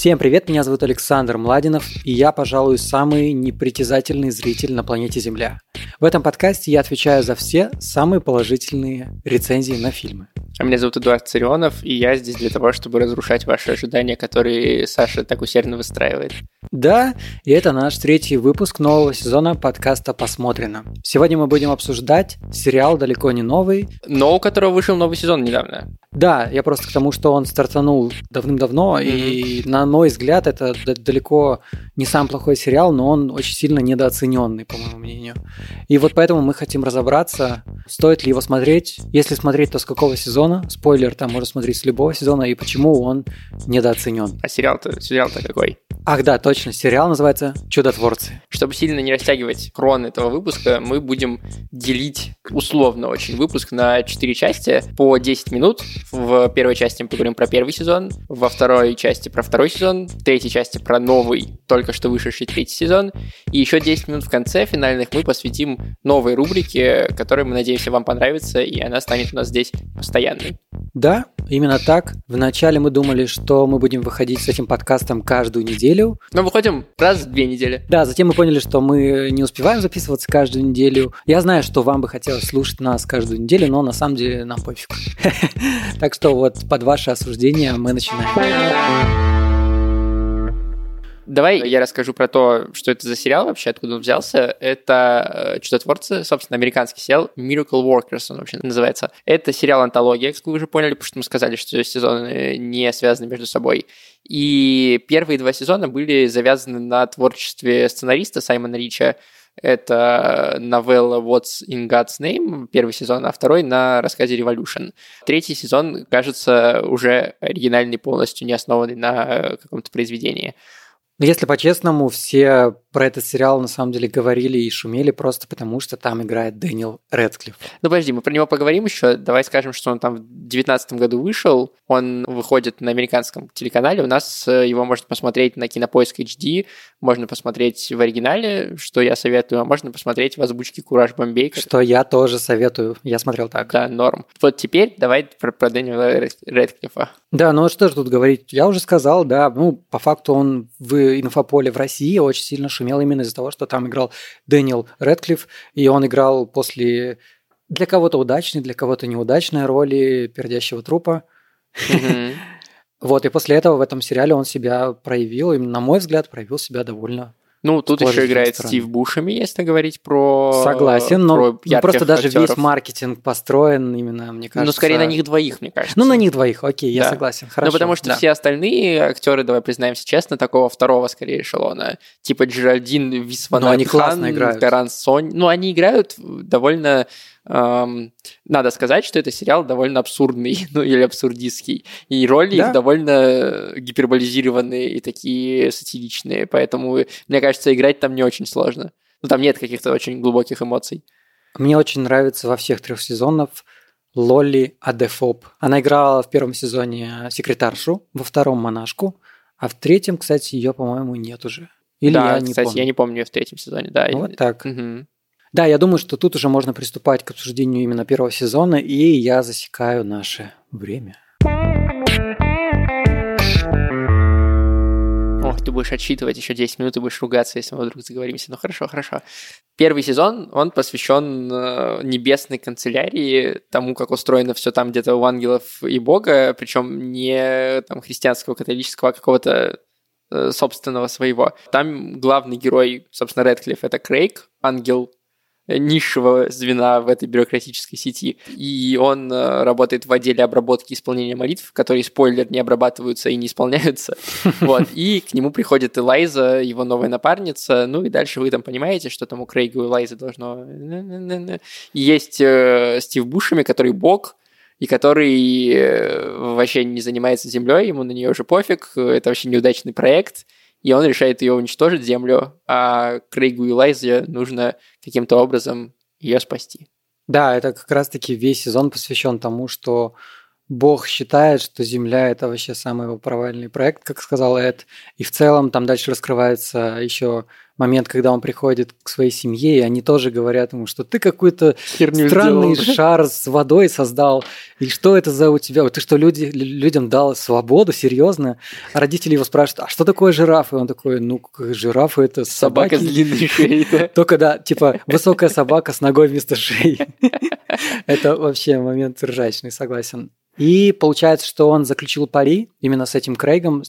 Всем привет, меня зовут Александр Младинов, и я, пожалуй, самый непритязательный зритель на планете Земля. В этом подкасте я отвечаю за все самые положительные рецензии на фильмы. А меня зовут Эдуард Царионов, и я здесь для того, чтобы разрушать ваши ожидания, которые Саша так усердно выстраивает. Да, и это наш третий выпуск нового сезона подкаста «Посмотрено». Сегодня мы будем обсуждать сериал далеко не новый. Но у которого вышел новый сезон недавно. Да, я просто к тому, что он стартанул давным-давно, mm-hmm. и на мой взгляд это далеко не сам плохой сериал, но он очень сильно недооцененный, по моему мнению. И вот поэтому мы хотим разобраться, стоит ли его смотреть. Если смотреть, то с какого сезона? Спойлер, там можно смотреть с любого сезона, и почему он недооценен. А сериал-то, сериал-то какой? Ах да, точно, сериал называется «Чудотворцы». Чтобы сильно не растягивать крон этого выпуска, мы будем делить условно очень выпуск на 4 части по 10 минут. В первой части мы поговорим про первый сезон, во второй части про второй сезон, в третьей части про новый, только что вышедший третий сезон, и еще 10 минут в конце финальных мы посвятим новой рубрике, которая, мы надеемся, вам понравится, и она станет у нас здесь Да, именно так. Вначале мы думали, что мы будем выходить с этим подкастом каждую неделю. Но выходим раз в две недели. Да, затем мы поняли, что мы не успеваем записываться каждую неделю. Я знаю, что вам бы хотелось слушать нас каждую неделю, но на самом деле нам пофиг. Так что вот под ваше осуждение мы начинаем. Давай я расскажу про то, что это за сериал вообще, откуда он взялся. Это э, «Чудотворцы», собственно, американский сериал «Miracle Workers» он вообще называется. Это сериал-антология, как вы уже поняли, потому что мы сказали, что сезоны не связаны между собой. И первые два сезона были завязаны на творчестве сценариста Саймона Рича, это новелла What's in God's Name, первый сезон, а второй на рассказе Revolution. Третий сезон, кажется, уже оригинальный полностью, не основанный на каком-то произведении. Но если по-честному, все про этот сериал на самом деле говорили и шумели просто потому, что там играет Дэниел Редклифф. Ну подожди, мы про него поговорим еще. Давай скажем, что он там в 2019 году вышел. Он выходит на американском телеканале. У нас э, его можно посмотреть на Кинопоиск HD, можно посмотреть в оригинале, что я советую, а можно посмотреть в озвучке Кураж Бомбей. Что я тоже советую. Я смотрел так. Да, норм. Вот теперь давай про, про Дэниела Редклиффа. Да, ну что же тут говорить? Я уже сказал, да, ну, по факту он в инфополе в России очень сильно шумел именно из-за того, что там играл Дэниел Редклифф, и он играл после для кого-то удачной, для кого-то неудачной роли пердящего трупа. Вот, и после этого в этом сериале он себя проявил, и, на мой взгляд, проявил себя довольно ну, тут еще играет стороны. Стив Бушеми, если говорить про Согласен, но про ну, просто даже актеров. весь маркетинг построен именно, мне кажется... Ну, скорее на них двоих, мне кажется. Ну, на них двоих, окей, я да. согласен, хорошо. Ну, потому что да. все остальные актеры, давай признаемся честно, такого второго, скорее, эшелона, типа Джеральдин Висванатхан, Гаран Сонь, ну, они играют довольно эм, надо сказать, что это сериал довольно абсурдный, ну или абсурдистский, и роли да? их довольно гиперболизированные и такие сатиричные, поэтому, мне кажется, играть там не очень сложно. Ну, там нет каких-то очень глубоких эмоций. Мне очень нравится во всех трех сезонах Лолли Адефоп. Она играла в первом сезоне секретаршу, во втором монашку, а в третьем, кстати, ее, по-моему, нет уже. Или да, я не кстати, помню. я не помню ее в третьем сезоне, да. Вот так. Угу. Да, я думаю, что тут уже можно приступать к обсуждению именно первого сезона, и я засекаю наше время. Ох, ты будешь отсчитывать еще 10 минут и будешь ругаться, если мы вдруг заговоримся. Ну хорошо, хорошо. Первый сезон, он посвящен э, небесной канцелярии, тому, как устроено все там где-то у ангелов и бога, причем не там христианского, католического, а какого-то э, собственного своего. Там главный герой, собственно, Редклифф, это Крейг, ангел низшего звена в этой бюрократической сети. И он э, работает в отделе обработки и исполнения молитв, которые, спойлер, не обрабатываются и не исполняются. Вот. И к нему приходит Элайза, его новая напарница. Ну и дальше вы там понимаете, что там у Крейга и Элайзы должно... Есть э, Стив Бушами, который бог, и который э, вообще не занимается землей, ему на нее уже пофиг, это вообще неудачный проект, и он решает ее уничтожить, землю, а Крейгу и Лайзе нужно каким-то образом ее спасти. Да, это как раз-таки весь сезон посвящен тому, что Бог считает, что Земля это вообще самый его провальный проект, как сказал Эд. И в целом там дальше раскрывается еще момент, когда он приходит к своей семье, и они тоже говорят ему, что ты какой-то странный сделал. шар с водой создал. И что это за у тебя? Ты что, люди, людям дал свободу? Серьезно? А родители его спрашивают, а что такое жирафы? И он такой, ну, жирафы это собаки. Собака с длинной шеей. Только да, типа высокая собака с ногой вместо шеи. Это вообще момент ржачный, согласен. И получается, что он заключил пари именно с этим Крейгом,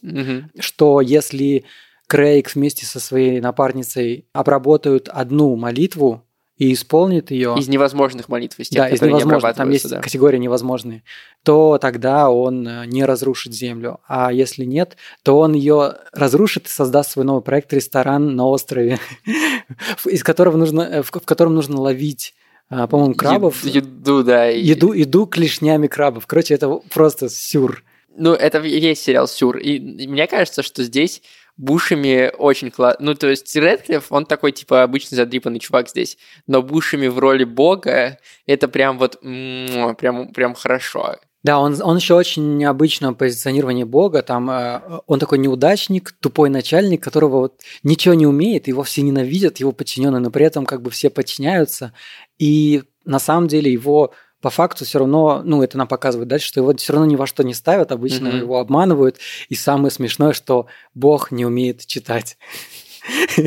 что если Крейг вместе со своей напарницей обработают одну молитву и исполнит ее... Из невозможных молитв, из тех, Да, из невозможных, там есть да. категория невозможные. То тогда он э, не разрушит землю. А если нет, то он ее разрушит и создаст свой новый проект «Ресторан на острове», из которого нужно, э, в котором нужно ловить по-моему, крабов. Еду, да. Еду, еду клешнями крабов. Короче, это просто сюр. Ну, это весь сериал сюр. И мне кажется, что здесь Бушами очень классно. Ну, то есть Редклифф, он такой, типа, обычный задрипанный чувак здесь. Но Бушами в роли бога, это прям вот, прям, прям хорошо. Да, он, он еще очень необычное позиционирование Бога. Там э, он такой неудачник, тупой начальник, которого вот ничего не умеет, его все ненавидят, его подчиненные, но при этом как бы все подчиняются. И на самом деле его по факту все равно, ну, это нам показывает дальше, что его все равно ни во что не ставят, обычно mm-hmm. его обманывают. И самое смешное, что Бог не умеет читать.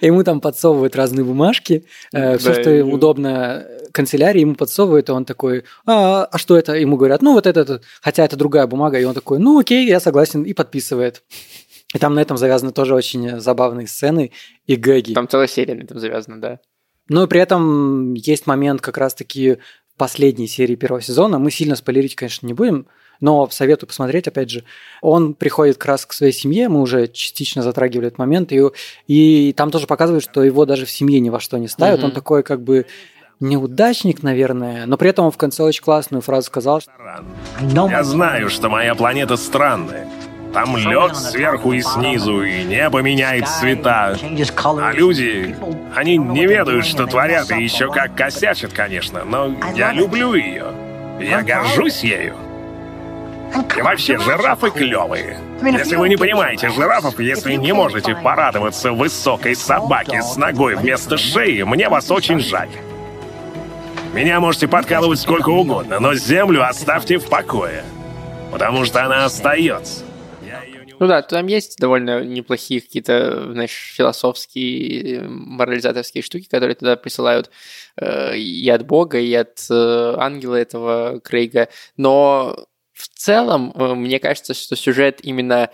Ему там подсовывают разные бумажки, э, все, что удобно канцелярии, ему подсовывают, и он такой, а, а что это? Ему говорят, ну вот это, хотя это другая бумага, и он такой, ну окей, я согласен, и подписывает. И там на этом завязаны тоже очень забавные сцены и гэги. Там целая серия на этом завязана, да. Но при этом есть момент как раз-таки последней серии первого сезона. Мы сильно спойлерить, конечно, не будем, но советую посмотреть, опять же. Он приходит как раз к своей семье, мы уже частично затрагивали этот момент, и, и там тоже показывают, что его даже в семье ни во что не ставят. Mm-hmm. Он такой как бы неудачник, наверное, но при этом он в конце очень классную фразу сказал. Я знаю, что моя планета странная. Там лед сверху и снизу, и небо меняет цвета. А люди, они не ведают, что творят, и еще как косячат, конечно, но я люблю ее. Я горжусь ею. И вообще, жирафы клевые. Если вы не понимаете жирафов, если не можете порадоваться высокой собаке с ногой вместо шеи, мне вас очень жаль. Меня можете подкалывать сколько угодно, но землю оставьте в покое. Потому что она остается. Ну да, там есть довольно неплохие какие-то, знаешь, философские, морализаторские штуки, которые туда присылают э, и от Бога, и от э, ангела этого Крейга. Но в целом, э, мне кажется, что сюжет именно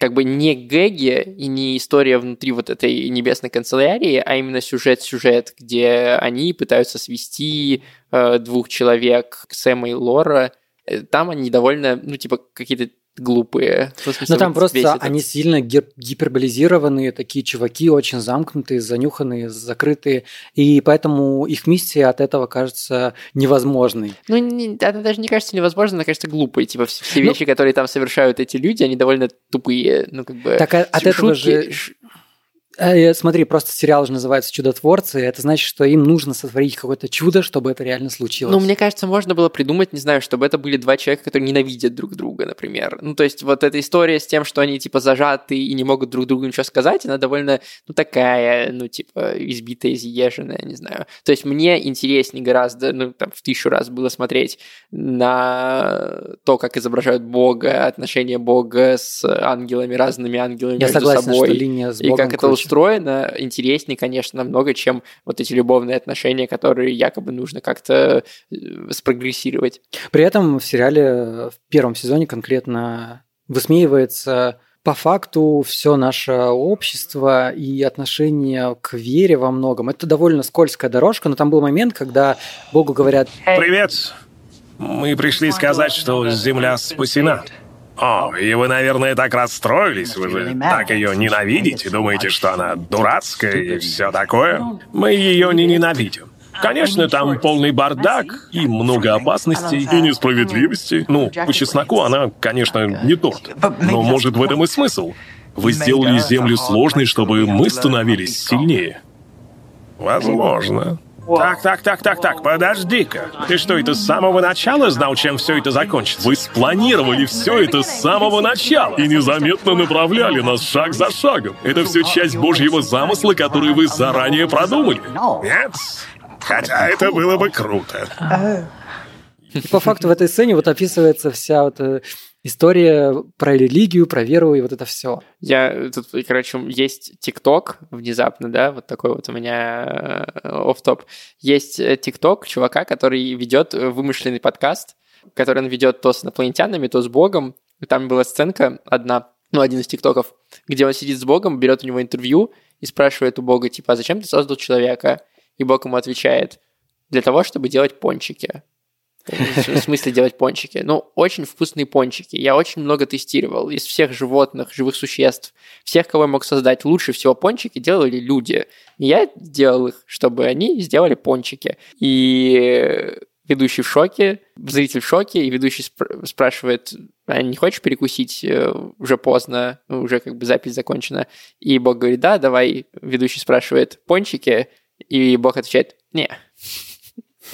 как бы не гэги и не история внутри вот этой небесной канцелярии, а именно сюжет-сюжет, где они пытаются свести э, двух человек, Сэма и Лора. Э, там они довольно, ну, типа, какие-то глупые. Ну там просто этот... они сильно гиперболизированные, такие чуваки, очень замкнутые, занюханные, закрытые, и поэтому их миссия от этого кажется невозможной. Ну, не, это даже не кажется невозможно, она кажется глупой. Типа все, все ну, вещи, которые там совершают эти люди, они довольно тупые. Ну, как бы... Так а от этого же смотри, просто сериал же называется «Чудотворцы», это значит, что им нужно сотворить какое-то чудо, чтобы это реально случилось. Ну, мне кажется, можно было придумать, не знаю, чтобы это были два человека, которые ненавидят друг друга, например. Ну, то есть вот эта история с тем, что они, типа, зажаты и не могут друг другу ничего сказать, она довольно, ну, такая, ну, типа, избитая, изъезженная, не знаю. То есть мне интереснее гораздо, ну, там, в тысячу раз было смотреть на то, как изображают Бога, отношения Бога с ангелами, разными ангелами Я между согласен, собой. Что линия с Богом и как это устроено, интереснее, конечно, намного, чем вот эти любовные отношения, которые якобы нужно как-то э, спрогрессировать. При этом в сериале в первом сезоне конкретно высмеивается по факту все наше общество и отношение к вере во многом. Это довольно скользкая дорожка, но там был момент, когда Богу говорят «Привет, мы пришли сказать, что Земля спасена». О, и вы, наверное, так расстроились, вы же так ее ненавидите, думаете, что она дурацкая и все такое? Мы ее не ненавидим. Конечно, там полный бардак и много опасностей и несправедливости. Ну, по чесноку она, конечно, не торт. Но может в этом и смысл. Вы сделали землю сложной, чтобы мы становились сильнее. Возможно. Так, так, так, так, так, подожди-ка. Ты что, это с самого начала знал, чем все это закончится? Вы спланировали все это с самого начала и незаметно направляли нас шаг за шагом. Это все часть Божьего замысла, который вы заранее продумали. Нет? Хотя это было бы круто. И по факту в этой сцене вот описывается вся вот э, история про религию, про веру и вот это все. Я тут, короче, есть ТикТок внезапно, да, вот такой вот у меня оф топ Есть ТикТок чувака, который ведет вымышленный подкаст, который он ведет то с инопланетянами, то с Богом. И там была сценка одна, ну, один из ТикТоков, где он сидит с Богом, берет у него интервью и спрашивает у Бога, типа, а зачем ты создал человека? И Бог ему отвечает, для того, чтобы делать пончики. В смысле делать пончики? Ну, очень вкусные пончики. Я очень много тестировал. Из всех животных, живых существ, всех, кого я мог создать, лучше всего пончики делали люди. И я делал их, чтобы они сделали пончики. И ведущий в шоке, зритель в шоке, и ведущий спр- спрашивает, а не хочешь перекусить? Э, уже поздно, уже как бы запись закончена. И Бог говорит, да, давай. Ведущий спрашивает, пончики? И Бог отвечает, не.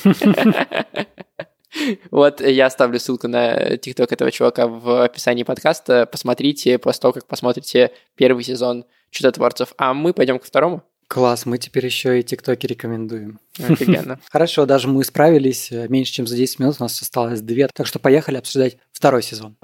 Вот я оставлю ссылку на тикток этого чувака в описании подкаста. Посмотрите после того, как посмотрите первый сезон Чудотворцев. А мы пойдем ко второму. Класс, мы теперь еще и тиктоки рекомендуем. Офигенно. Хорошо, даже мы справились меньше, чем за 10 минут, у нас осталось две. Так что поехали обсуждать второй сезон.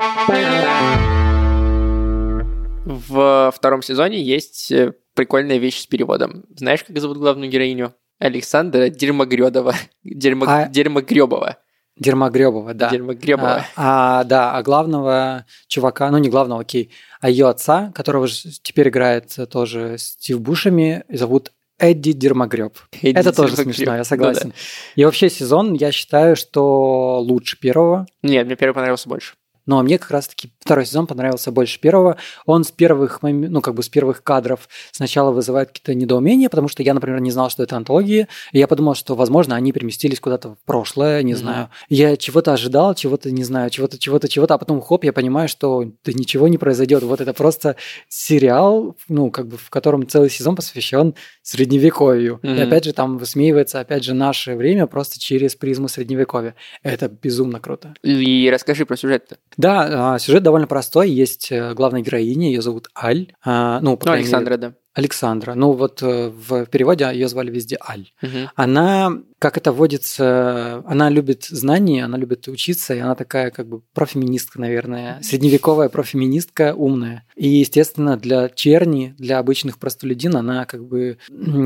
В втором сезоне есть прикольная вещь с переводом. Знаешь, как зовут главную героиню? Александра Дерьмогрёдова. Дерьмо... А... Дерьмогрёбова. Дермогребова, да. Дермогребова. А, а, да, а главного чувака, ну не главного, окей, а ее отца, которого теперь играет тоже Стив Бушами, зовут Эдди Дермогреб. Эдди Это тоже смешно, я согласен. Ну, да. И вообще сезон, я считаю, что лучше первого. Нет, мне первый понравился больше. Но мне как раз-таки второй сезон понравился больше первого. Он с первых, ну, как бы с первых кадров сначала вызывает какие-то недоумения, потому что я, например, не знал, что это антология, и я подумал, что, возможно, они переместились куда-то в прошлое, не mm-hmm. знаю. Я чего-то ожидал, чего-то не знаю, чего-то, чего-то, чего-то, а потом, хоп, я понимаю, что да ничего не произойдет. Вот это просто сериал, ну, как бы в котором целый сезон посвящен средневековью. Mm-hmm. И опять же, там высмеивается, опять же, наше время просто через призму средневековья. Это безумно круто. И расскажи про сюжет-то. Да, а, сюжет довольно простой. Есть э, главная героиня, ее зовут Аль. А, ну, ну Александра, мере, да. Александра. Ну, вот э, в переводе ее звали везде Аль. Угу. Она, как это водится, она любит знания, она любит учиться, и она такая как бы профеминистка, наверное, средневековая профеминистка, умная. И, естественно, для черни, для обычных простолюдин она как бы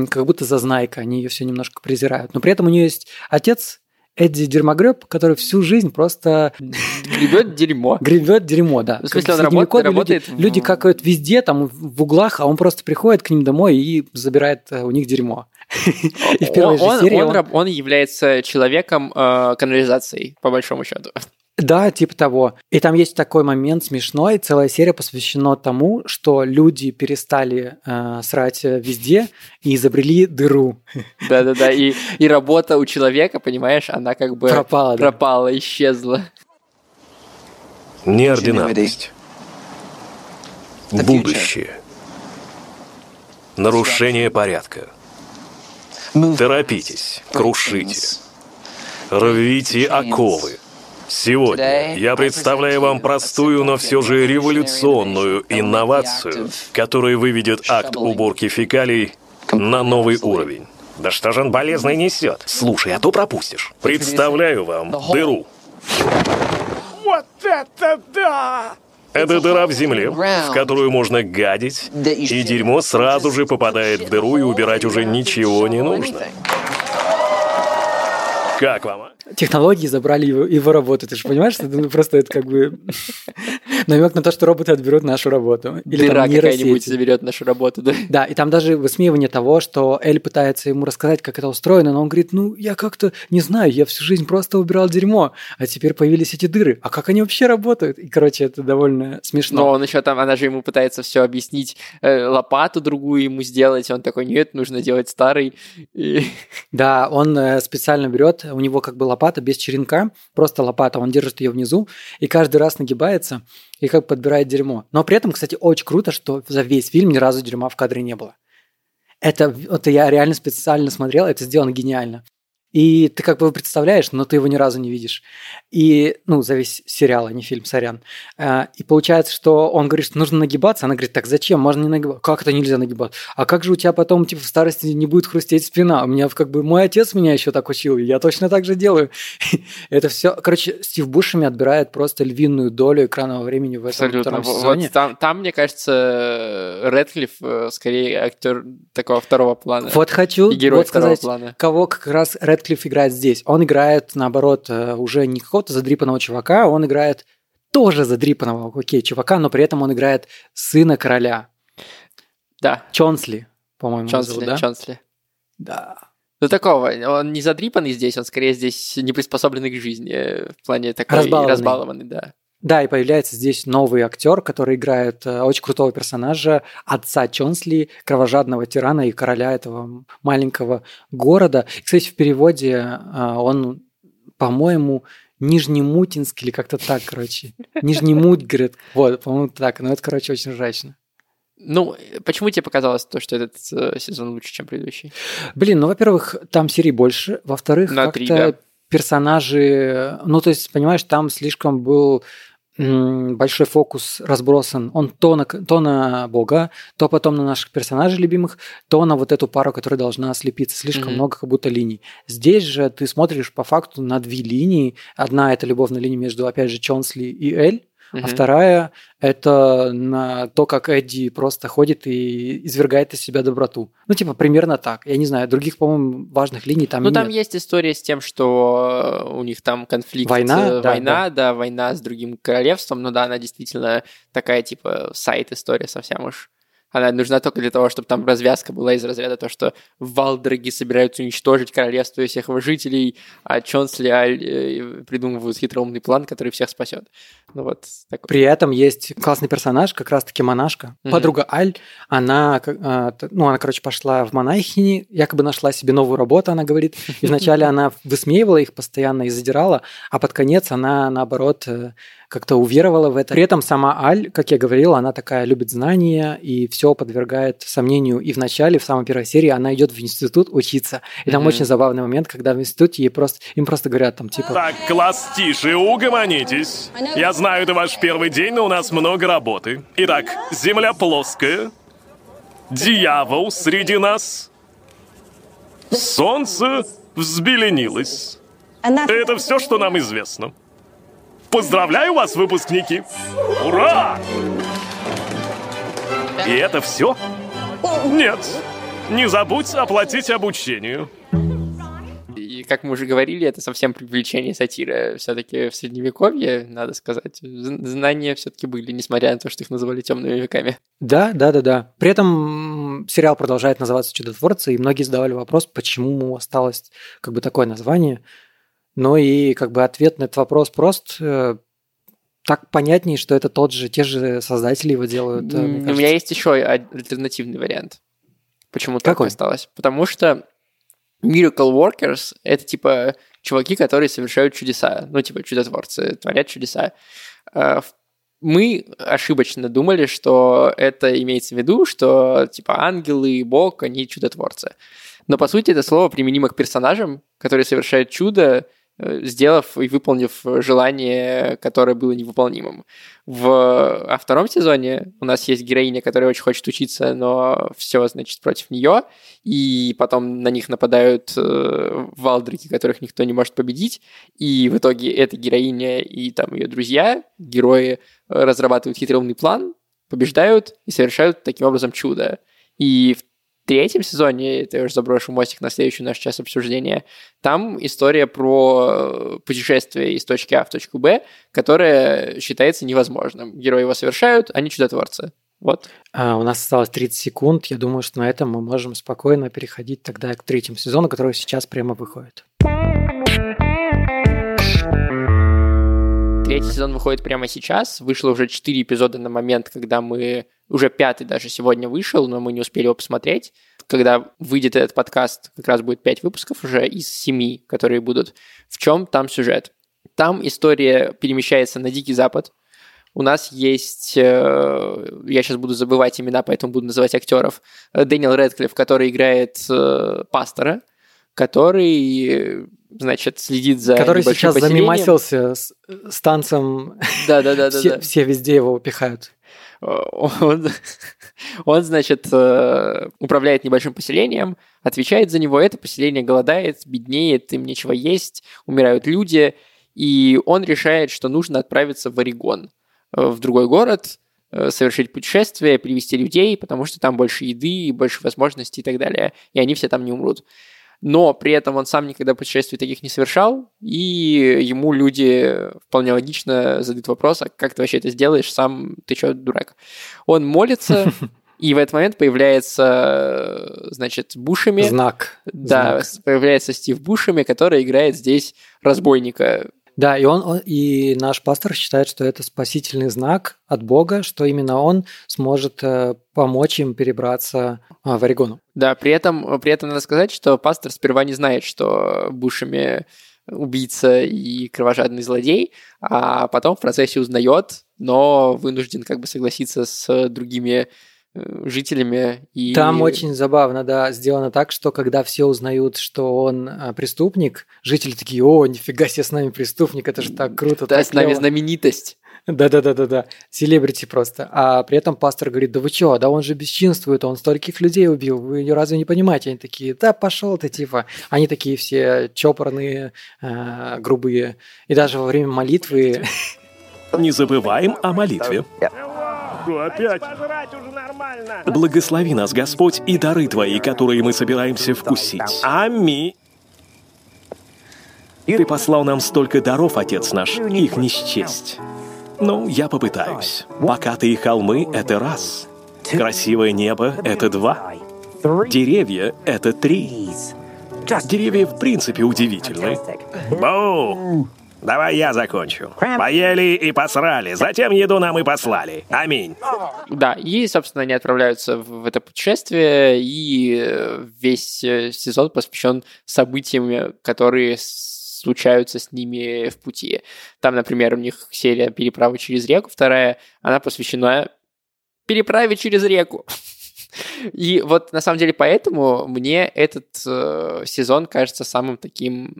как будто зазнайка, они ее все немножко презирают. Но при этом у нее есть отец, Эдди Дермогреб, который всю жизнь просто... Гребет дерьмо. Гребет дерьмо, да. В смысле, он работает, работает люди, в... люди какают везде, там в углах, а он просто приходит к ним домой и забирает э, у них дерьмо. И в первой же серии он является человеком э, канализацией, по большому счету. Да, типа того. И там есть такой момент смешной, целая серия посвящена тому, что люди перестали э, срать везде и изобрели дыру. Да-да-да, и, и работа у человека, понимаешь, она как бы пропала, пропала да. исчезла. Неординарность. Будущее. Нарушение порядка. Торопитесь, крушите. Рвите оковы Сегодня я представляю вам простую, но все же революционную инновацию, которая выведет акт уборки фекалий на новый уровень. Да что же он болезный несет? Слушай, а то пропустишь. Представляю вам дыру. Вот это да! Это дыра в земле, в которую можно гадить, и дерьмо сразу же попадает в дыру, и убирать уже ничего не нужно. Как вам, а? Технологии забрали его, его работу. Ты же понимаешь, что ну, просто это как бы намек на то, что роботы отберут нашу работу. Или Дыра какая-нибудь заберет нашу работу, да? Да, и там даже высмеивание того, что Эль пытается ему рассказать, как это устроено, но он говорит, ну, я как-то не знаю, я всю жизнь просто убирал дерьмо, а теперь появились эти дыры. А как они вообще работают? И, короче, это довольно смешно. Но он еще там, она же ему пытается все объяснить, э, лопату другую ему сделать, он такой, нет, нужно делать старый. И... Да, он э, специально берет, у него как бы лопата без черенка, просто лопата, он держит ее внизу и каждый раз нагибается и как подбирает дерьмо. Но при этом, кстати, очень круто, что за весь фильм ни разу дерьма в кадре не было. Это, это я реально специально смотрел, это сделано гениально. И ты как бы представляешь, но ты его ни разу не видишь. И, ну, за весь сериал, а не фильм, сорян. А, и получается, что он говорит, что нужно нагибаться. Она говорит, так зачем? Можно не нагибаться. Как это нельзя нагибаться? А как же у тебя потом, типа, в старости не будет хрустеть спина? У меня, как бы, мой отец меня еще так учил, и я точно так же делаю. это все... Короче, Стив Бушами отбирает просто львиную долю экранного времени в этом Абсолютно. втором сезоне. Вот там, там, мне кажется, Редклифф э, скорее актер такого второго плана. Вот хочу вот сказать, плана. кого как раз Редклифф играет здесь. Он играет, наоборот, э, уже не какого-то задрипанного чувака, он играет тоже задрипанного, окей, чувака, но при этом он играет сына короля. Да. Чонсли, по-моему, Чонсли, зовут, да? Чонсли. Да. Ну, такого, он не задрипанный здесь, он скорее здесь не приспособленный к жизни, э, в плане такой разбалованный, разбалованный да. Да, и появляется здесь новый актер, который играет э, очень крутого персонажа, отца Чонсли, кровожадного тирана и короля этого маленького города. И, кстати, в переводе э, он, по-моему, Нижнемутинский или как-то так, короче. Нижнемутгород. Вот, по-моему, так. Но это, короче, очень жрачно. Ну, почему тебе показалось то, что этот э, сезон лучше, чем предыдущий? Блин, ну, во-первых, там серий больше. Во-вторых, как-то да. Персонажи... Ну, то есть, понимаешь, там слишком был большой фокус разбросан. Он то на, то на Бога, то потом на наших персонажей любимых, то на вот эту пару, которая должна слепиться. Слишком mm-hmm. много как будто линий. Здесь же ты смотришь по факту на две линии. Одна – это любовная линия между, опять же, Чонсли и Эль, Uh-huh. А вторая – это на то, как Эдди просто ходит и извергает из себя доброту. Ну, типа, примерно так. Я не знаю, других, по-моему, важных линий там ну, нет. Ну, там есть история с тем, что у них там конфликт. Война, да, война, да. да, война с другим королевством. Ну да, она действительно такая, типа, сайт-история совсем уж она нужна только для того, чтобы там развязка была из разряда то, что Валдраги собираются уничтожить королевство и всех его жителей, а Чонсли Аль э, придумывают хитроумный план, который всех спасет. Ну вот. Такой. При этом есть классный персонаж, как раз-таки монашка. Mm-hmm. Подруга Аль, она, а, ну, она, короче, пошла в монахини, якобы нашла себе новую работу, она говорит. И вначале она высмеивала их постоянно и задирала, а под конец она, наоборот, э, как-то уверовала в это. При этом сама Аль, как я говорил, она такая любит знания и все подвергает сомнению. И в начале, в самой первой серии, она идет в институт учиться. И там mm-hmm. очень забавный момент, когда в институте ей просто, им просто говорят там типа... Так, класс, тише, угомонитесь. Я знаю, это ваш первый день, но у нас много работы. Итак, земля плоская. Дьявол среди нас. Солнце взбеленилось. Это все, что нам известно. Поздравляю вас, выпускники! Ура! И это все? Нет. Не забудь оплатить обучению. И, как мы уже говорили, это совсем привлечение сатиры. Все-таки в средневековье, надо сказать, знания все-таки были, несмотря на то, что их называли темными веками. Да, да, да, да. При этом сериал продолжает называться Чудотворцы, и многие задавали вопрос, почему осталось как бы такое название. Ну и как бы ответ на этот вопрос прост. Э, так понятнее, что это тот же, те же создатели его делают. Э, У меня есть еще альтернативный вариант. Почему так осталось? Потому что Miracle Workers — это типа чуваки, которые совершают чудеса. Ну, типа чудотворцы, творят чудеса. Э, мы ошибочно думали, что это имеется в виду, что типа ангелы и бог, они чудотворцы. Но по сути это слово применимо к персонажам, которые совершают чудо, сделав и выполнив желание, которое было невыполнимым. В, а втором сезоне у нас есть героиня, которая очень хочет учиться, но все, значит, против нее, и потом на них нападают э, валдрики, которых никто не может победить, и в итоге эта героиня и там ее друзья, герои, разрабатывают хитрый план, побеждают и совершают таким образом чудо. И третьем сезоне, это уже заброшу мостик на следующий наш час обсуждения, там история про э, путешествие из точки А в точку Б, которое считается невозможным. Герои его совершают, они чудотворцы. Вот. А, у нас осталось 30 секунд. Я думаю, что на этом мы можем спокойно переходить тогда к третьему сезону, который сейчас прямо выходит. Третий сезон выходит прямо сейчас. Вышло уже 4 эпизода на момент, когда мы уже пятый даже сегодня вышел, но мы не успели его посмотреть. Когда выйдет этот подкаст, как раз будет пять выпусков уже из семи, которые будут. В чем там сюжет? Там история перемещается на Дикий Запад. У нас есть, э, я сейчас буду забывать имена, поэтому буду называть актеров, Дэниел Редклифф, который играет э, пастора, который значит, следит за Который сейчас поселением. замемасился с, с танцем. Да-да-да. все, все везде его пихают. Он, он, значит, э, управляет небольшим поселением, отвечает за него, это поселение голодает, беднеет, им нечего есть, умирают люди, и он решает, что нужно отправиться в Орегон, э, в другой город, э, совершить путешествие, привести людей, потому что там больше еды, больше возможностей и так далее, и они все там не умрут но при этом он сам никогда путешествий таких не совершал, и ему люди вполне логично задают вопрос, а как ты вообще это сделаешь, сам ты что, дурак? Он молится, и в этот момент появляется, значит, Бушами. Знак. Да, Знак. появляется Стив Бушами, который играет здесь разбойника. Да, и он, и наш пастор считает, что это спасительный знак от Бога, что именно он сможет э, помочь им перебраться э, в Орегон. Да, при этом, при этом надо сказать, что пастор сперва не знает, что Бушами убийца и кровожадный злодей, а потом в процессе узнает, но вынужден как бы согласиться с другими жителями. И... Там очень забавно, да, сделано так, что когда все узнают, что он а, преступник, жители такие, о, нифига себе с нами преступник, это же так круто. Да, так с нами клево. знаменитость. Да-да-да-да-да, селебрити просто. А при этом пастор говорит, да вы чё, да он же бесчинствует, он стольких людей убил, вы разве не понимаете? Они такие, да пошел ты, типа. Они такие все чопорные, э, грубые. И даже во время молитвы... Не забываем о молитве. Опять? Благослови нас, Господь, и дары Твои, которые мы собираемся вкусить. Ами. Ты послал нам столько даров, Отец наш, их не счесть. Ну, я попытаюсь. Покатые холмы — это раз. Красивое небо — это два. Деревья — это три. Деревья в принципе удивительны. Боу! Давай я закончу. Поели и посрали, затем еду нам и послали. Аминь. Да, и, собственно, они отправляются в это путешествие, и э, весь э, сезон посвящен событиям, которые случаются с ними в пути. Там, например, у них серия «Переправа через реку», вторая, она посвящена переправе через реку. И вот на самом деле поэтому мне этот э, сезон кажется самым таким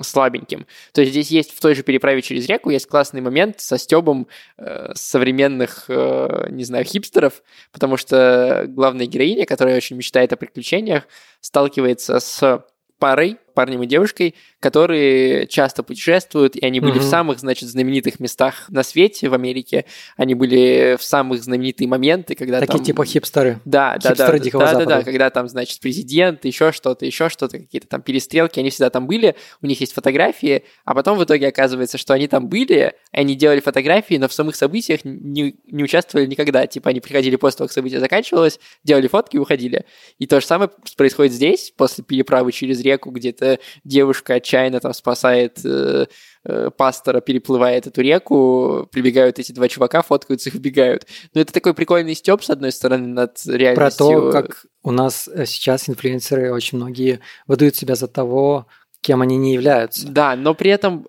слабеньким. То есть здесь есть в той же переправе через реку есть классный момент со стебом э, современных, э, не знаю, хипстеров, потому что главная героиня, которая очень мечтает о приключениях, сталкивается с парой, парнем и девушкой, которые часто путешествуют, и они были Мгм. в самых, значит, знаменитых местах на свете в Америке. Они были в самых знаменитые моменты, когда Такие там... типа хипстеры. Да, Хипстеры да, Дикого да, да, да, когда там, значит, президент, еще что-то, еще что-то, какие-то там перестрелки, они всегда там были, у них есть фотографии, а потом в итоге оказывается, что они там были, они делали фотографии, но в самых событиях не, не участвовали никогда. Типа они приходили после того, как событие заканчивалось, делали фотки и уходили. И то же самое происходит здесь, после переправы через реку, где-то девушка отчаянно там спасает э, э, пастора, переплывает эту реку, прибегают эти два чувака, фоткаются и убегают. Но это такой прикольный стёб, с одной стороны, над Про реальностью. то, как у нас э, сейчас инфлюенсеры очень многие выдают себя за того, кем они не являются. Да, но при этом,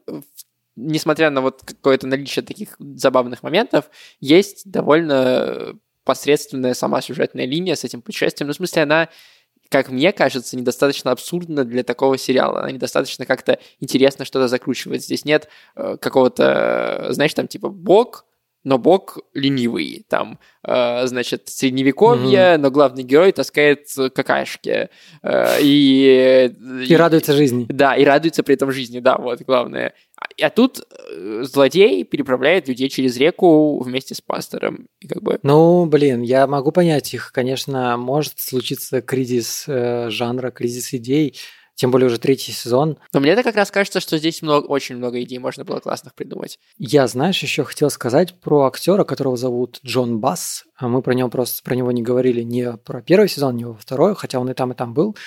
несмотря на вот какое-то наличие таких забавных моментов, есть довольно посредственная сама сюжетная линия с этим путешествием. Ну, в смысле, она, как мне кажется, недостаточно абсурдна для такого сериала. Она недостаточно как-то интересно что-то закручивает. Здесь нет э, какого-то, э, знаешь, там типа бог, но бог ленивый. Там, э, значит, средневековье, но главный герой таскает какашки. Э, и, И радуются жизни. да, и радуется при этом жизни, да, вот главное. А, а тут э, злодей переправляет людей через реку вместе с пастором. И как бы... Ну, блин, я могу понять их. Конечно, может случиться кризис э, жанра, кризис идей. Тем более уже третий сезон. Но мне-то как раз кажется, что здесь много, очень много идей можно было классных придумать. Я, знаешь, еще хотел сказать про актера, которого зовут Джон Басс. А Мы про него просто про него не говорили ни про первый сезон, ни во второй, хотя он и там, и там был.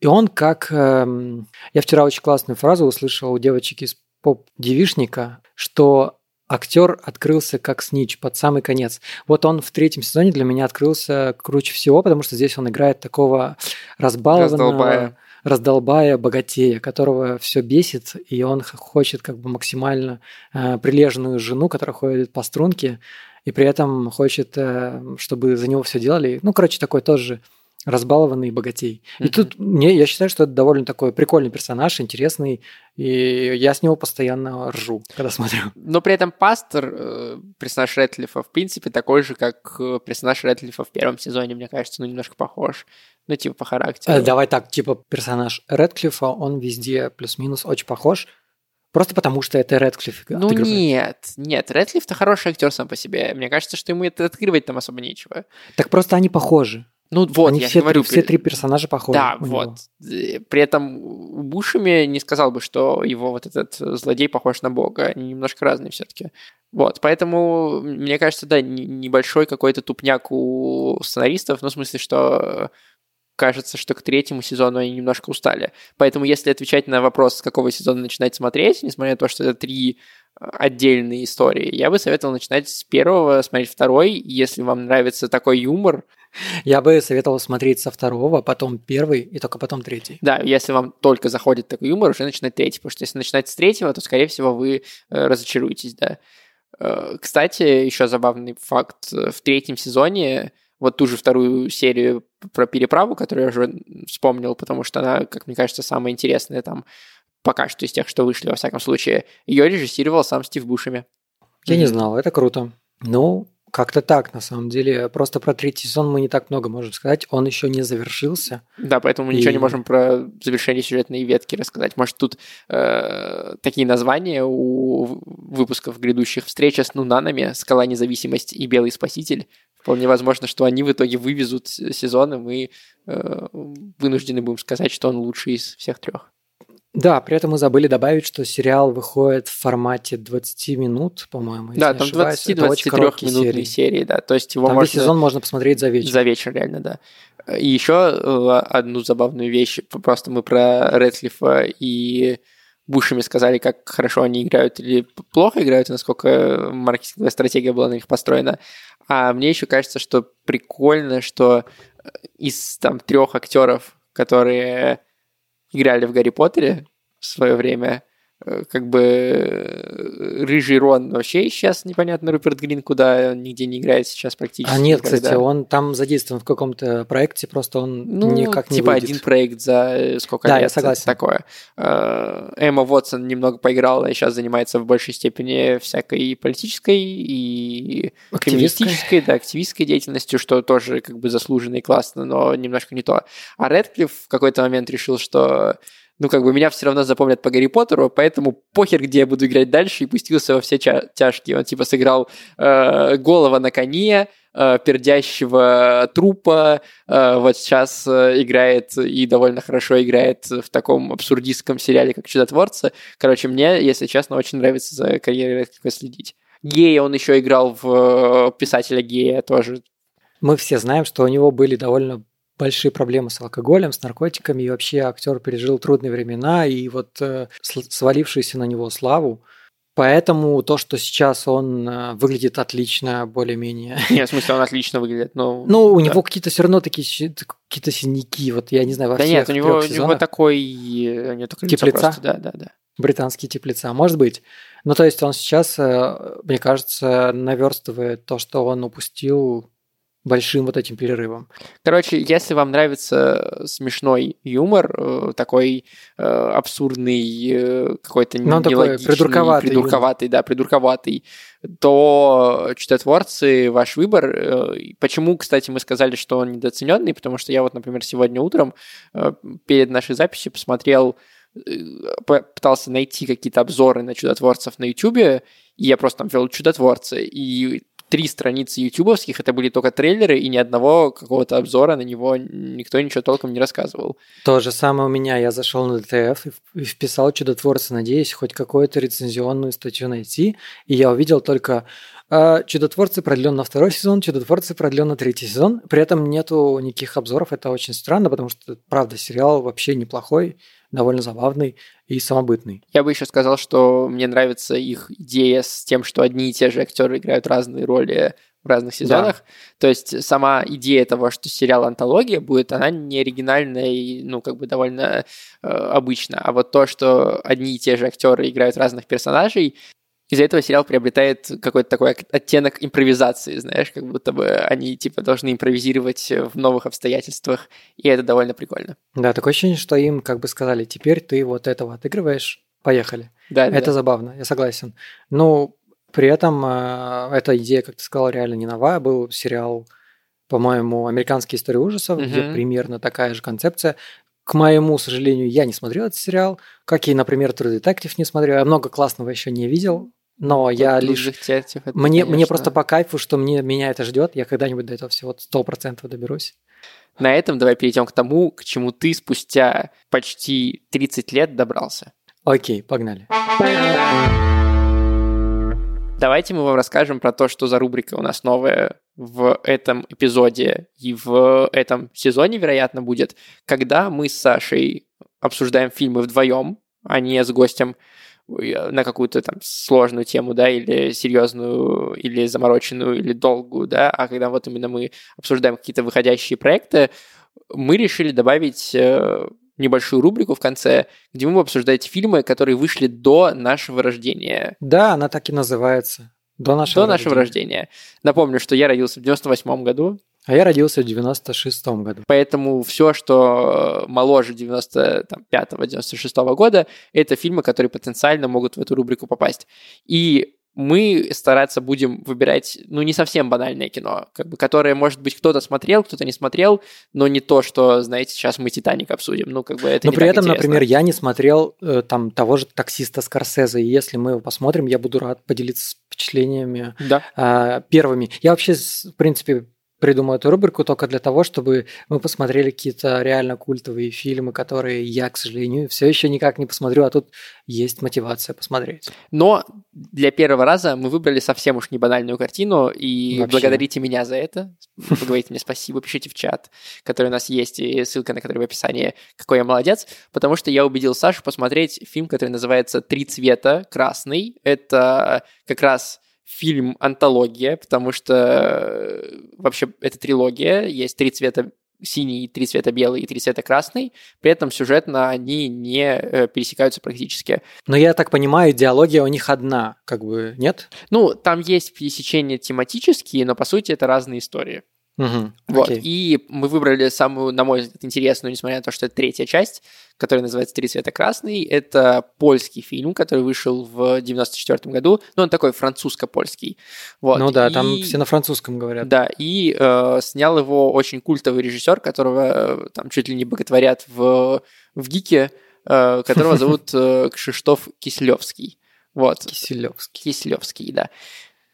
И он как... эм, Я вчера очень классную фразу услышал у девочек из поп-девишника, что актер открылся как снич под самый конец. Вот он в третьем сезоне для меня открылся круче всего, потому что здесь он играет такого разбалованного, Раздолбая. Раздолбая, богатея, которого все бесит, и он хочет как бы максимально э, прилежную жену, которая ходит по струнке, и при этом хочет, э, чтобы за него все делали. Ну, короче, такой тоже разбалованный богатей. Mm-hmm. И тут мне, я считаю, что это довольно такой прикольный персонаж, интересный, и я с него постоянно ржу, когда смотрю. Но при этом пастор, э, персонаж Рэтлифа, в принципе, такой же, как э, персонаж Рэтлифа в первом сезоне, мне кажется, ну, немножко похож. Ну, типа, по характеру. Э, давай так, типа, персонаж Рэдклиффа, он везде плюс-минус очень похож, Просто потому, что это Рэдклифф Ну нет, нет, Рэдклифф-то хороший актер сам по себе. Мне кажется, что ему это открывать там особо нечего. Так просто они похожи. Ну вот, Они я все, говорю. все три персонажа похожи. Да, вот. Него. При этом Бушами не сказал бы, что его вот этот злодей похож на бога. Они немножко разные все-таки. Вот, поэтому, мне кажется, да, небольшой какой-то тупняк у сценаристов, ну, в смысле, что кажется, что к третьему сезону они немножко устали. Поэтому, если отвечать на вопрос, с какого сезона начинать смотреть, несмотря на то, что это три отдельные истории. Я бы советовал начинать с первого, смотреть второй. Если вам нравится такой юмор, я бы советовал смотреть со второго, потом первый и только потом третий. Да, если вам только заходит такой юмор, уже начинать третий, потому что если начинать с третьего, то, скорее всего, вы э, разочаруетесь, да. Э, кстати, еще забавный факт. В третьем сезоне вот ту же вторую серию про переправу, которую я уже вспомнил, потому что она, как мне кажется, самая интересная там пока что из тех, что вышли, во всяком случае. Ее режиссировал сам Стив Бушами. Я не знал, это круто. Ну, как-то так, на самом деле. Просто про третий сезон мы не так много можем сказать. Он еще не завершился. Да, поэтому мы и... ничего не можем про завершение сюжетной ветки рассказать. Может, тут э, такие названия у выпусков грядущих встреча с Нунанами, Скала независимость и Белый спаситель. Вполне возможно, что они в итоге вывезут сезон, и мы э, вынуждены будем сказать, что он лучший из всех трех. Да, при этом мы забыли добавить, что сериал выходит в формате 20 минут, по-моему. Да, там 20-23 минутные серии. серии, да. То есть его там можно... весь сезон можно посмотреть за вечер. За вечер, реально, да. И еще э, одну забавную вещь. Просто мы про Рэдклиффа и Бушами сказали, как хорошо они играют или плохо играют, и насколько маркетинговая стратегия была на них построена. А мне еще кажется, что прикольно, что из там трех актеров, которые играли в Гарри Поттере в свое время, как бы э, рыжий Рон вообще сейчас непонятно, Руперт Грин куда нигде не играет сейчас практически. А нет, никогда. кстати, он там задействован в каком-то проекте, просто он ну, никак не типа выйдет. один проект за э, сколько да, лет. я согласен. Такое. Эмма Уотсон немного поиграла и сейчас занимается в большей степени всякой политической и феминистической, да, активистской деятельностью, что тоже как бы заслуженно и классно, но немножко не то. А Редклифф в какой-то момент решил, что ну, как бы меня все равно запомнят по Гарри Поттеру, поэтому похер, где я буду играть дальше, и пустился во все ча- тяжкие. Он, типа, сыграл э, голова на коне, э, пердящего трупа, э, вот сейчас э, играет и довольно хорошо играет в таком абсурдистском сериале, как «Чудотворцы». Короче, мне, если честно, очень нравится за карьерой следить. Гея он еще играл в э, писателя Гея тоже. Мы все знаем, что у него были довольно большие проблемы с алкоголем, с наркотиками, и вообще актер пережил трудные времена, и вот э, свалившуюся на него славу. Поэтому то, что сейчас он э, выглядит отлично, более-менее. Нет, в смысле, он отлично выглядит, но... Ну, у да. него какие-то все равно такие какие-то синяки, вот я не знаю, во Да нет, у него, у него такой... У него такой тип лица? Просто, да, да, да. Британский тип лица, может быть. Ну, то есть он сейчас, э, мне кажется, наверстывает то, что он упустил большим вот этим перерывом. Короче, если вам нравится смешной юмор, э, такой э, абсурдный, э, какой-то ну, нелогичный, придурковатый, придурковатый да, придурковатый, то «Чудотворцы» — ваш выбор. Э, почему, кстати, мы сказали, что он недооцененный? Потому что я вот, например, сегодня утром э, перед нашей записью посмотрел пытался найти какие-то обзоры на чудотворцев на Ютубе, и я просто там ввел чудотворцы, и три страницы ютубовских, это были только трейлеры, и ни одного какого-то обзора на него никто ничего толком не рассказывал. То же самое у меня. Я зашел на ДТФ и вписал «Чудотворцы», надеюсь, хоть какую-то рецензионную статью найти, и я увидел только «Чудотворцы» продлен на второй сезон, «Чудотворцы» продлен на третий сезон. При этом нету никаких обзоров, это очень странно, потому что, правда, сериал вообще неплохой, довольно забавный и самобытный. Я бы еще сказал, что мне нравится их идея с тем, что одни и те же актеры играют разные роли в разных сезонах. Да. То есть сама идея того, что сериал антология будет, она не оригинальная и, ну, как бы довольно э, обычно. А вот то, что одни и те же актеры играют разных персонажей, из-за этого сериал приобретает какой-то такой оттенок импровизации, знаешь, как будто бы они типа должны импровизировать в новых обстоятельствах, и это довольно прикольно. Да, такое ощущение, что им как бы сказали, теперь ты вот этого отыгрываешь, поехали. Да, это да. забавно, я согласен. Ну, при этом э, эта идея, как ты сказал, реально не новая. Был сериал, по-моему, «Американские истории ужасов», Мгм. где примерно такая же концепция. К моему сожалению, я не смотрел этот сериал, как и, например, True Detective не смотрел. Я много классного еще не видел, но я лишь... это, Мне, мне просто по кайфу, что мне, меня это ждет. Я когда-нибудь до этого всего 100% доберусь. На этом давай перейдем к тому, к чему ты спустя почти 30 лет добрался. Окей, погнали. Давайте мы вам расскажем про то, что за рубрика у нас новая в этом эпизоде и в этом сезоне, вероятно, будет, когда мы с Сашей обсуждаем фильмы вдвоем, а не с гостем на какую-то там сложную тему, да, или серьезную, или замороченную, или долгую, да, а когда вот именно мы обсуждаем какие-то выходящие проекты, мы решили добавить э, небольшую рубрику в конце, где мы будем обсуждать фильмы, которые вышли до нашего рождения. Да, она так и называется. До нашего, До нашего рождения. Напомню, что я родился в 98 году, А я родился в 96-м году. поэтому все, что э, моложе 95-96 года, это фильмы, которые потенциально могут в эту рубрику попасть. И мы стараться будем выбирать, ну, не совсем банальное кино, как бы, которое, может быть, кто-то смотрел, кто-то не смотрел, но не то, что, знаете, сейчас мы «Титаник» обсудим. Ну, как бы это Но при этом, интересно. например, я не смотрел э, там того же таксиста Скорсезе, и если мы его посмотрим, я буду рад поделиться впечатлениями Да. а, первыми. Я вообще, в принципе, придумал эту рубрику только для того, чтобы мы посмотрели какие-то реально культовые фильмы, которые я, к сожалению, все еще никак не посмотрю, а тут есть мотивация посмотреть. Но для первого раза мы выбрали совсем уж не банальную картину, и Вообще. благодарите меня за это. Вы говорите мне спасибо, пишите в чат, который у нас есть, и ссылка на который в описании, какой я молодец, потому что я убедил Сашу посмотреть фильм, который называется «Три цвета красный». Это как раз фильм-антология, потому что э, вообще это трилогия, есть три цвета синий, три цвета белый и три цвета красный, при этом сюжетно они не э, пересекаются практически. Но я так понимаю, идеология у них одна, как бы, нет? Ну, там есть пересечения тематические, но по сути это разные истории. Мгм, Вот. окей. И мы выбрали самую, на мой взгляд, интересную, несмотря на то, что это третья часть, которая называется «Три цвета красный». Это польский фильм, который вышел в 94 году. Ну, он такой французско-польский. Вот. Ну да, И- там все на французском говорят. Да, и э, снял его очень культовый режиссер, которого э, там чуть ли не боготворят в, в ГИКе, э, которого зовут э, Кшиштоф Кислевский. Вот. Киселевский. Кислевский, да.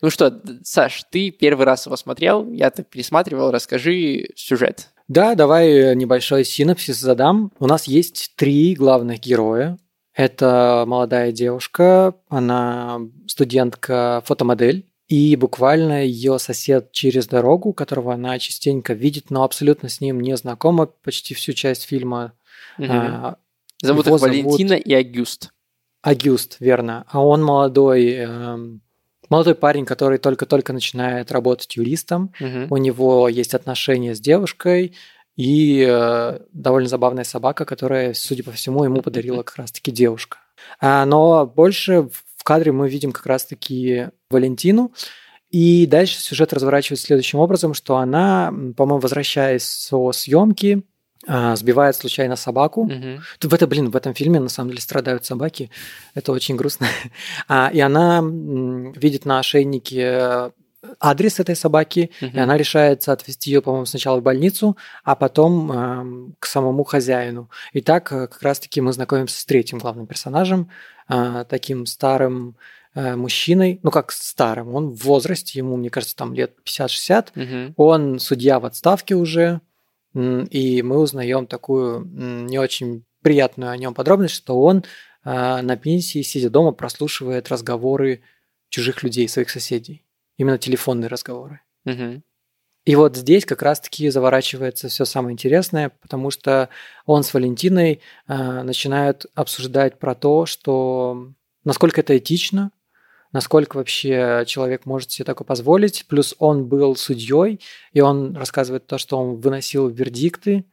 Ну что, Саш, ты первый раз его смотрел, я так пересматривал, расскажи сюжет. Да, давай небольшой синопсис задам. У нас есть три главных героя. Это молодая девушка, она студентка-фотомодель, и буквально ее сосед через дорогу, которого она частенько видит, но абсолютно с ним не знакома почти всю часть фильма. Мгм. А, зовут их зовут- Валентина и Агюст. Агюст, верно. А он молодой, эм, молодой парень, который только-только начинает работать юристом. Мгм. У него есть отношения с девушкой и э, довольно забавная собака, которая, судя по всему, ему подарила как раз-таки девушка. А, но больше в кадре мы видим как раз-таки Валентину. И дальше сюжет разворачивается следующим образом, что она, по-моему, возвращаясь со съемки, сбивает случайно собаку. Мгм. В это, блин, в этом фильме на самом деле страдают собаки. Это очень грустно. А, и она видит на ошейнике э, адрес этой собаки, и Мгм. она решается отвезти ее, по-моему, сначала в больницу, а потом к самому хозяину. И так э, как раз-таки мы знакомимся с третьим главным персонажем, э, таким старым э, мужчиной, ну как старым, он в возрасте, ему, мне кажется, там лет 50-60, Мгм. он судья в отставке уже, и мы узнаем такую не очень приятную о нем подробность, что он а, на пенсии, сидя дома, прослушивает разговоры чужих людей, своих соседей. Именно телефонные разговоры. Мгм. И вот здесь как раз-таки заворачивается все самое интересное, потому что он с Валентиной а, начинают обсуждать про то, что насколько это этично, насколько вообще человек может себе такое позволить. Плюс он был судьей, и он рассказывает то, что он выносил вердикты.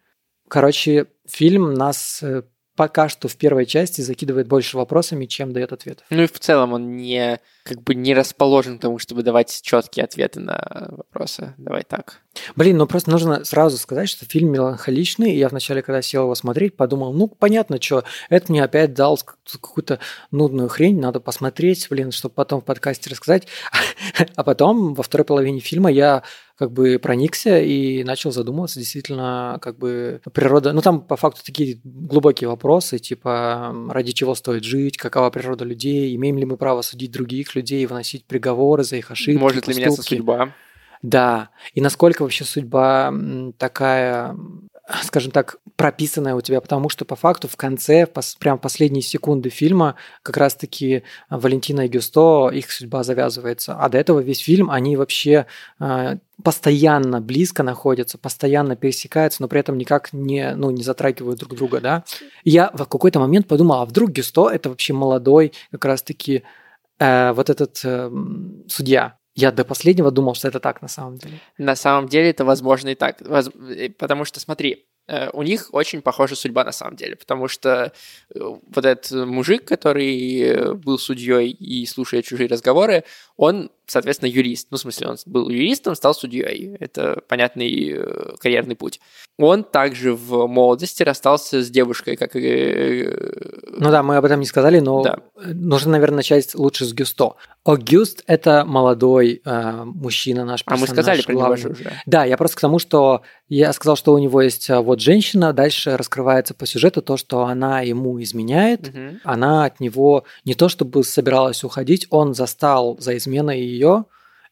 Короче, фильм нас э, пока что в первой части закидывает больше вопросами, чем дает ответов. Ну и в целом он не как бы не расположен к тому, чтобы давать четкие ответы на вопросы. Давай так. Блин, ну просто нужно сразу сказать, что фильм меланхоличный. И я вначале, когда сел его смотреть, подумал, ну, понятно, что это мне опять дал какую-то нудную хрень, надо посмотреть, блин, чтобы потом в подкасте рассказать. А потом во второй половине фильма я как бы проникся и начал задумываться действительно, как бы природа... Ну, там по факту такие глубокие вопросы, типа, ради чего стоит жить, какова природа людей, имеем ли мы право судить других людей и выносить приговоры за их ошибки, Может ли меняться судьба? Да, и насколько вообще судьба такая скажем так, прописанная у тебя, потому что по факту в конце, пос, прям последние секунды фильма, как раз-таки Валентина и Гюсто, их судьба завязывается. А до этого весь фильм, они вообще э, постоянно близко находятся, постоянно пересекаются, но при этом никак не, ну, не затрагивают друг друга, да. И я в какой-то момент подумал, а вдруг Гюсто это вообще молодой как раз-таки э, вот этот э, судья, я до последнего думал, что это так на самом деле. На самом деле это возможно и так. Э, потому что, смотри, э, у них очень похожа судьба на самом деле, потому что э, вот этот мужик, который был судьей и слушает чужие разговоры, он соответственно, юрист. Ну, в смысле, он был юристом, стал судьей. Это понятный э, карьерный путь. Он также в молодости расстался с девушкой, как и... Э, ну да, мы об этом не сказали, но да. нужно, наверное, начать лучше с Гюсто. Огюст – это молодой э, мужчина наш А мы сказали про него же уже. Да, я просто к тому, что я сказал, что у него есть э, вот женщина, дальше раскрывается по сюжету то, что она ему изменяет, угу. она от него не то чтобы собиралась уходить, он застал за изменой ее,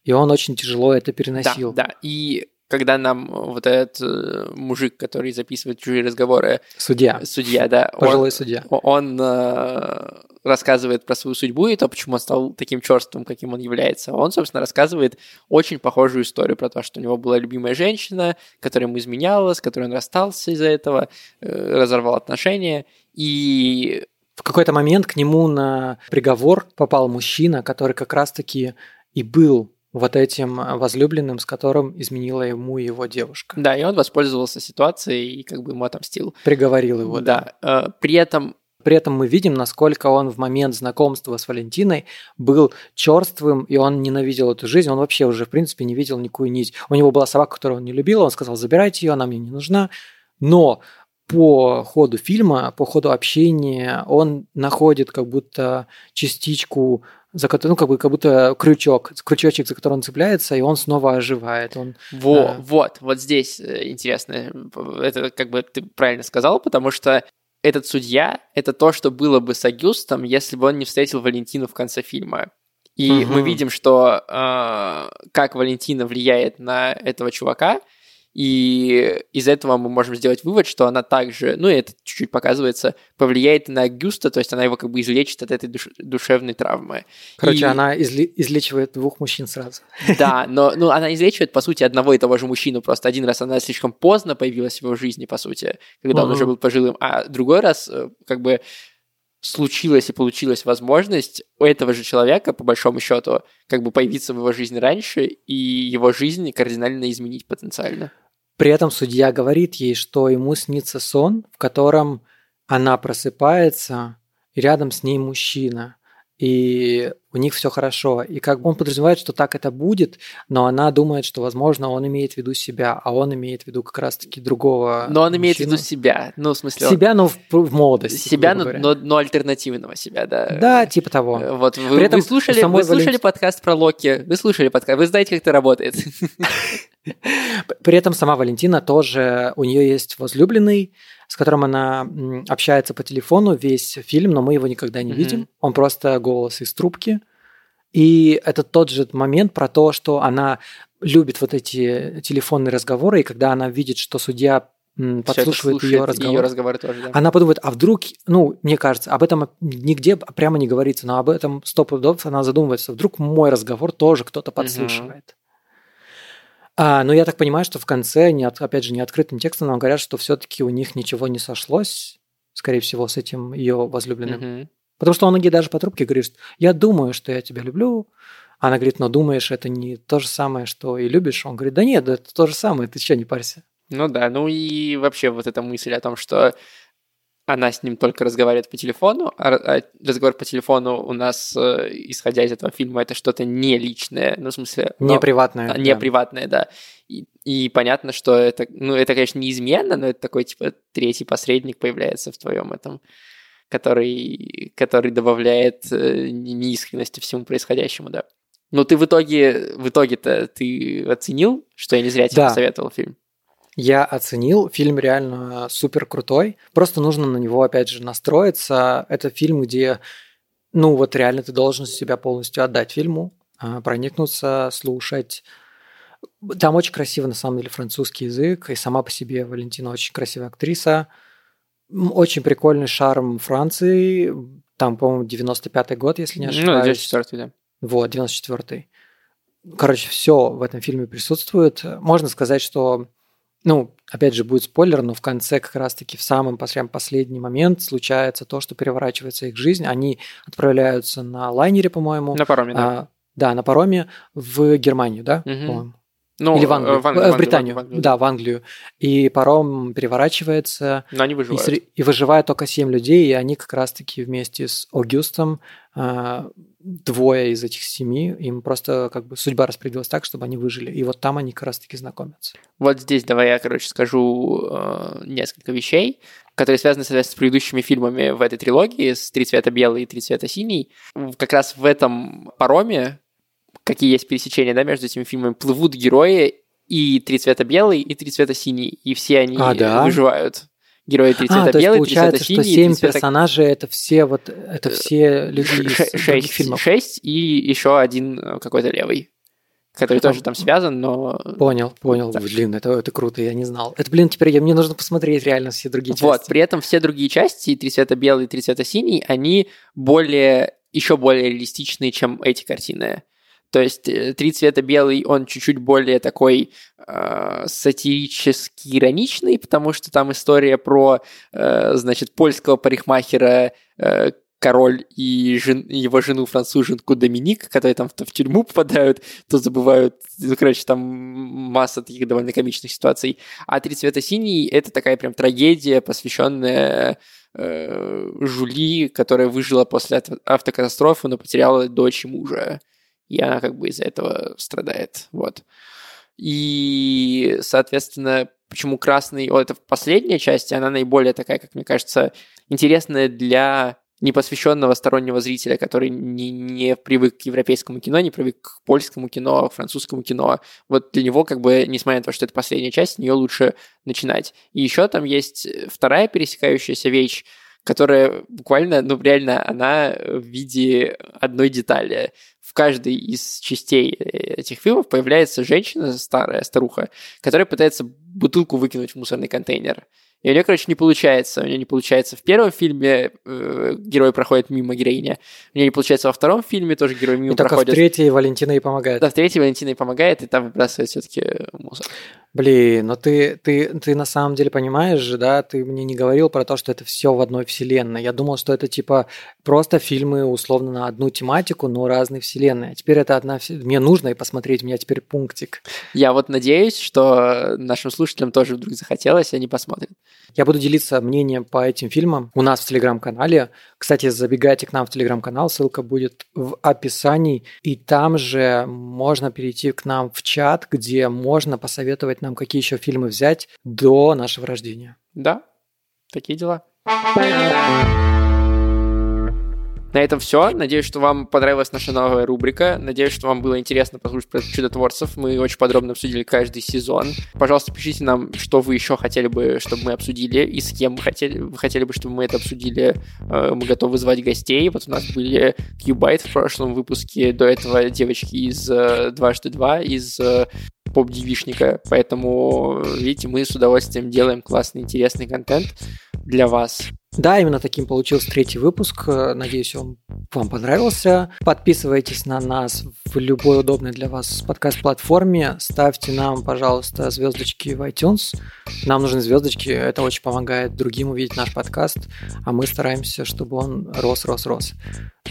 и он очень тяжело это переносил. Да, да. И когда нам вот этот э, мужик, который записывает чужие разговоры... Судья. Судья, да. Пожилой он, судья. Он э, рассказывает про свою судьбу и то, почему он стал таким черством, каким он является. Он, собственно, рассказывает очень похожую историю про то, что у него была любимая женщина, которая ему изменяла, с которой он расстался из-за этого, э, разорвал отношения. И в какой-то момент к нему на приговор попал мужчина, который как раз-таки и был вот этим возлюбленным, с которым изменила ему его девушка. Да, и он воспользовался ситуацией и как бы ему отомстил. Приговорил его. Да. да. Э, при этом при этом мы видим, насколько он в момент знакомства с Валентиной был черствым, и он ненавидел эту жизнь. Он вообще уже, в принципе, не видел никакую нить. У него была собака, которую он не любил, он сказал, забирайте ее, она мне не нужна. Но по ходу фильма, по ходу общения он находит как будто частичку, за которую, ну, как бы, как будто крючок, крючочек, за который он цепляется, и он снова оживает. Он, Во, э... Вот, вот здесь э, интересно. Это как бы ты правильно сказал, потому что этот судья — это то, что было бы с Агюстом, если бы он не встретил Валентину в конце фильма. И угу. мы видим, что э, как Валентина влияет на этого чувака — и из этого мы можем сделать вывод, что она также, ну и это чуть-чуть показывается, повлияет на Гюста, то есть она его как бы излечит от этой душ, душевной травмы. Короче, и... она изли- излечивает двух мужчин сразу. Да, но ну, она излечивает, по сути, одного и того же мужчину, просто один раз она слишком поздно появилась в его жизни, по сути, когда он уже был пожилым, а другой раз э, как бы случилась и получилась возможность у этого же человека, по большому счету, как бы появиться в его жизни раньше и его жизнь кардинально изменить потенциально. При этом судья говорит ей, что ему снится сон, в котором она просыпается, и рядом с ней мужчина и у них все хорошо. И как бы он подразумевает, что так это будет, но она думает, что, возможно, он имеет в виду себя, а он имеет в виду как раз-таки другого. Но он мужчину. имеет в виду себя, ну, в смысле... Себя, но в, в молодости. Себя, но, но, но альтернативного себя, да. Да, типа того. Э, вот вы, При этом вы слушали, вы слушали Валент... подкаст про Локи, вы слушали подкаст, вы знаете, как это работает. При этом сама Валентина тоже, у нее есть возлюбленный, с которым она общается по телефону весь фильм, но мы его никогда не mm-hmm. видим. Он просто голос из трубки. И это тот же момент про то, что она любит вот эти телефонные разговоры, и когда она видит, что судья подслушивает ее разговор, ее разговоры тоже, да. она подумает, а вдруг, ну, мне кажется, об этом нигде прямо не говорится, но об этом сто пудов она задумывается, вдруг мой разговор тоже кто-то подслушивает. Угу. А, но я так понимаю, что в конце, не от, опять же, не открытым текстом нам говорят, что все-таки у них ничего не сошлось, скорее всего, с этим ее возлюбленным. Mm-hmm. Потому что он ей даже по трубке говорит, я думаю, что я тебя люблю. Она говорит, но думаешь, это не то же самое, что и любишь? Он говорит, да нет, это то же самое, ты что, не парься? Ну да, ну и вообще вот эта мысль о том, что она с ним только разговаривает по телефону, а, а разговор по телефону у нас, э, исходя из этого фильма, это что-то не личное, ну, в смысле... Не приватное. А, не да. приватное, да. И, и понятно, что это, ну, это, конечно, неизменно, но это такой, типа, третий посредник появляется в твоем этом, который, который добавляет э, неискренности всему происходящему, да. Но ты в итоге, в итоге-то ты оценил, что я не зря тебе да. посоветовал фильм? Я оценил, фильм реально супер крутой. Просто нужно на него, опять же, настроиться. Это фильм, где, ну вот реально ты должен себя полностью отдать фильму, а, проникнуться, слушать. Там очень красиво, на самом деле, французский язык, и сама по себе Валентина очень красивая актриса. Очень прикольный шарм Франции. Там, по-моему, 95-й год, если не ну, ошибаюсь. Ну, 94-й, да. Вот, 94-й. Короче, все в этом фильме присутствует. Можно сказать, что ну, опять же, будет спойлер, но в конце как раз-таки в самый прям последний момент случается то, что переворачивается их жизнь. Они отправляются на лайнере, по-моему. На пароме, да. А, да, на пароме в Германию, да, угу. по-моему. Ну, Или в Англию, в, Англию, в Британию, в Англию, да, в Англию. И паром переворачивается. Но они выживают. И, и выживает только семь людей, и они как раз-таки вместе с Огюстом э, двое из этих семи, им просто как бы судьба распределилась так, чтобы они выжили. И вот там они как раз-таки знакомятся. Вот здесь давай я, короче, скажу э, несколько вещей, которые связаны, соответственно, с предыдущими фильмами в этой трилогии, с «Три цвета белый» и «Три цвета синий». Как раз в этом пароме, какие есть пересечения да, между этими фильмами, плывут герои и «Три цвета белый» и «Три цвета синий», и все они а, да? выживают герои три цвета а, белый, три цвета синий. что семь цвета... персонажей это все вот это э, все люди из шесть, фильмов. Шесть и еще один э, какой-то левый который тоже там связан, но... Понял, понял. Так. Блин, это, это круто, я не знал. Это, блин, теперь я, мне нужно посмотреть реально все другие части. Вот, при этом все другие части, три цвета белый, и три цвета синий, они более, еще более реалистичные, чем эти картины. То есть э, «Три цвета белый» он чуть-чуть более такой э, сатирически ироничный, потому что там история про, э, значит, польского парикмахера, э, король и жен, его жену француженку Доминик, которые там то в тюрьму попадают, то забывают, ну, короче, там масса таких довольно комичных ситуаций. А «Три цвета синий» — это такая прям трагедия, посвященная э, Жули, которая выжила после автокатастрофы, но потеряла дочь и мужа и она как бы из-за этого страдает, вот. И, соответственно, почему красный, вот это в последней части, она наиболее такая, как мне кажется, интересная для непосвященного стороннего зрителя, который не, не привык к европейскому кино, не привык к польскому кино, французскому кино. Вот для него, как бы, несмотря на то, что это последняя часть, с нее лучше начинать. И еще там есть вторая пересекающаяся вещь, которая буквально, ну, реально, она в виде одной детали. В каждой из частей этих фильмов появляется женщина, старая старуха, которая пытается бутылку выкинуть в мусорный контейнер. И у нее, короче, не получается. У нее не получается в первом фильме, э, герой проходит мимо героиня. У нее не получается во втором фильме, тоже герой мимо и проходит. В третьей Валентина и помогает. Да, в третьей Валентина и помогает, и там выбрасывает все-таки мусор. Блин, но ты, ты, ты на самом деле понимаешь же, да, ты мне не говорил про то, что это все в одной вселенной. Я думал, что это типа просто фильмы условно на одну тематику, но разные вселенные. А теперь это одна... Мне нужно и посмотреть, у меня теперь пунктик. Я вот надеюсь, что нашим слушателям тоже вдруг захотелось, и они посмотрят. Я буду делиться мнением по этим фильмам у нас в Телеграм-канале. Кстати, забегайте к нам в Телеграм-канал, ссылка будет в описании. И там же можно перейти к нам в чат, где можно посоветовать нам, какие еще фильмы взять до нашего рождения. Да, такие дела. На этом все. Надеюсь, что вам понравилась наша новая рубрика. Надеюсь, что вам было интересно послушать про чудотворцев. Мы очень подробно обсудили каждый сезон. Пожалуйста, пишите нам, что вы еще хотели бы, чтобы мы обсудили, и с кем вы хотели, вы хотели бы, чтобы мы это обсудили. Э, мы готовы звать гостей. Вот у нас были Кьюбайт в прошлом выпуске. До этого девочки из э, дважды два, из э, поп-девишника. Поэтому, видите, мы с удовольствием делаем классный, интересный контент для вас. Да, именно таким получился третий выпуск. Надеюсь, он вам понравился. Подписывайтесь на нас в любой удобной для вас подкаст-платформе. Ставьте нам, пожалуйста, звездочки в iTunes. Нам нужны звездочки, это очень помогает другим увидеть наш подкаст, а мы стараемся, чтобы он рос, рос, рос.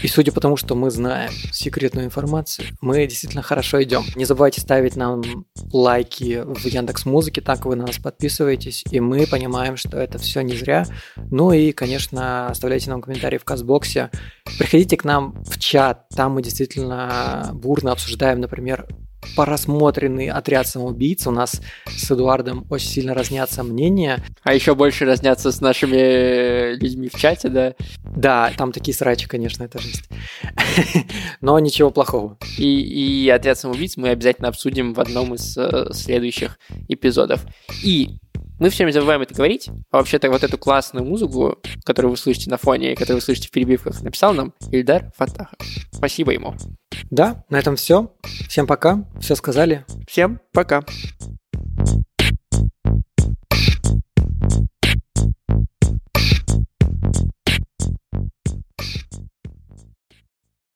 И судя по тому, что мы знаем секретную информацию, мы действительно хорошо идем. Не забывайте ставить нам лайки в Яндекс Музыке, так вы на нас подписываетесь, и мы понимаем, что это все не зря. Ну и, конечно, оставляйте нам комментарии в Казбоксе. Приходите к нам в чат, там мы действительно бурно обсуждаем, например, просмотренный отряд самоубийц. У нас с Эдуардом очень сильно разнятся мнения. А еще больше разнятся с нашими людьми в чате, да? Да, там такие срачи, конечно, это жесть. Но ничего плохого. И, и отряд самоубийц мы обязательно обсудим в одном из э, следующих эпизодов. И мы все время забываем это говорить, а вообще-то вот эту классную музыку, которую вы слышите на фоне и которую вы слышите в перебивках, написал нам Ильдар Фатахов. Спасибо ему. Да, на этом все. Всем пока. Все сказали. Всем пока.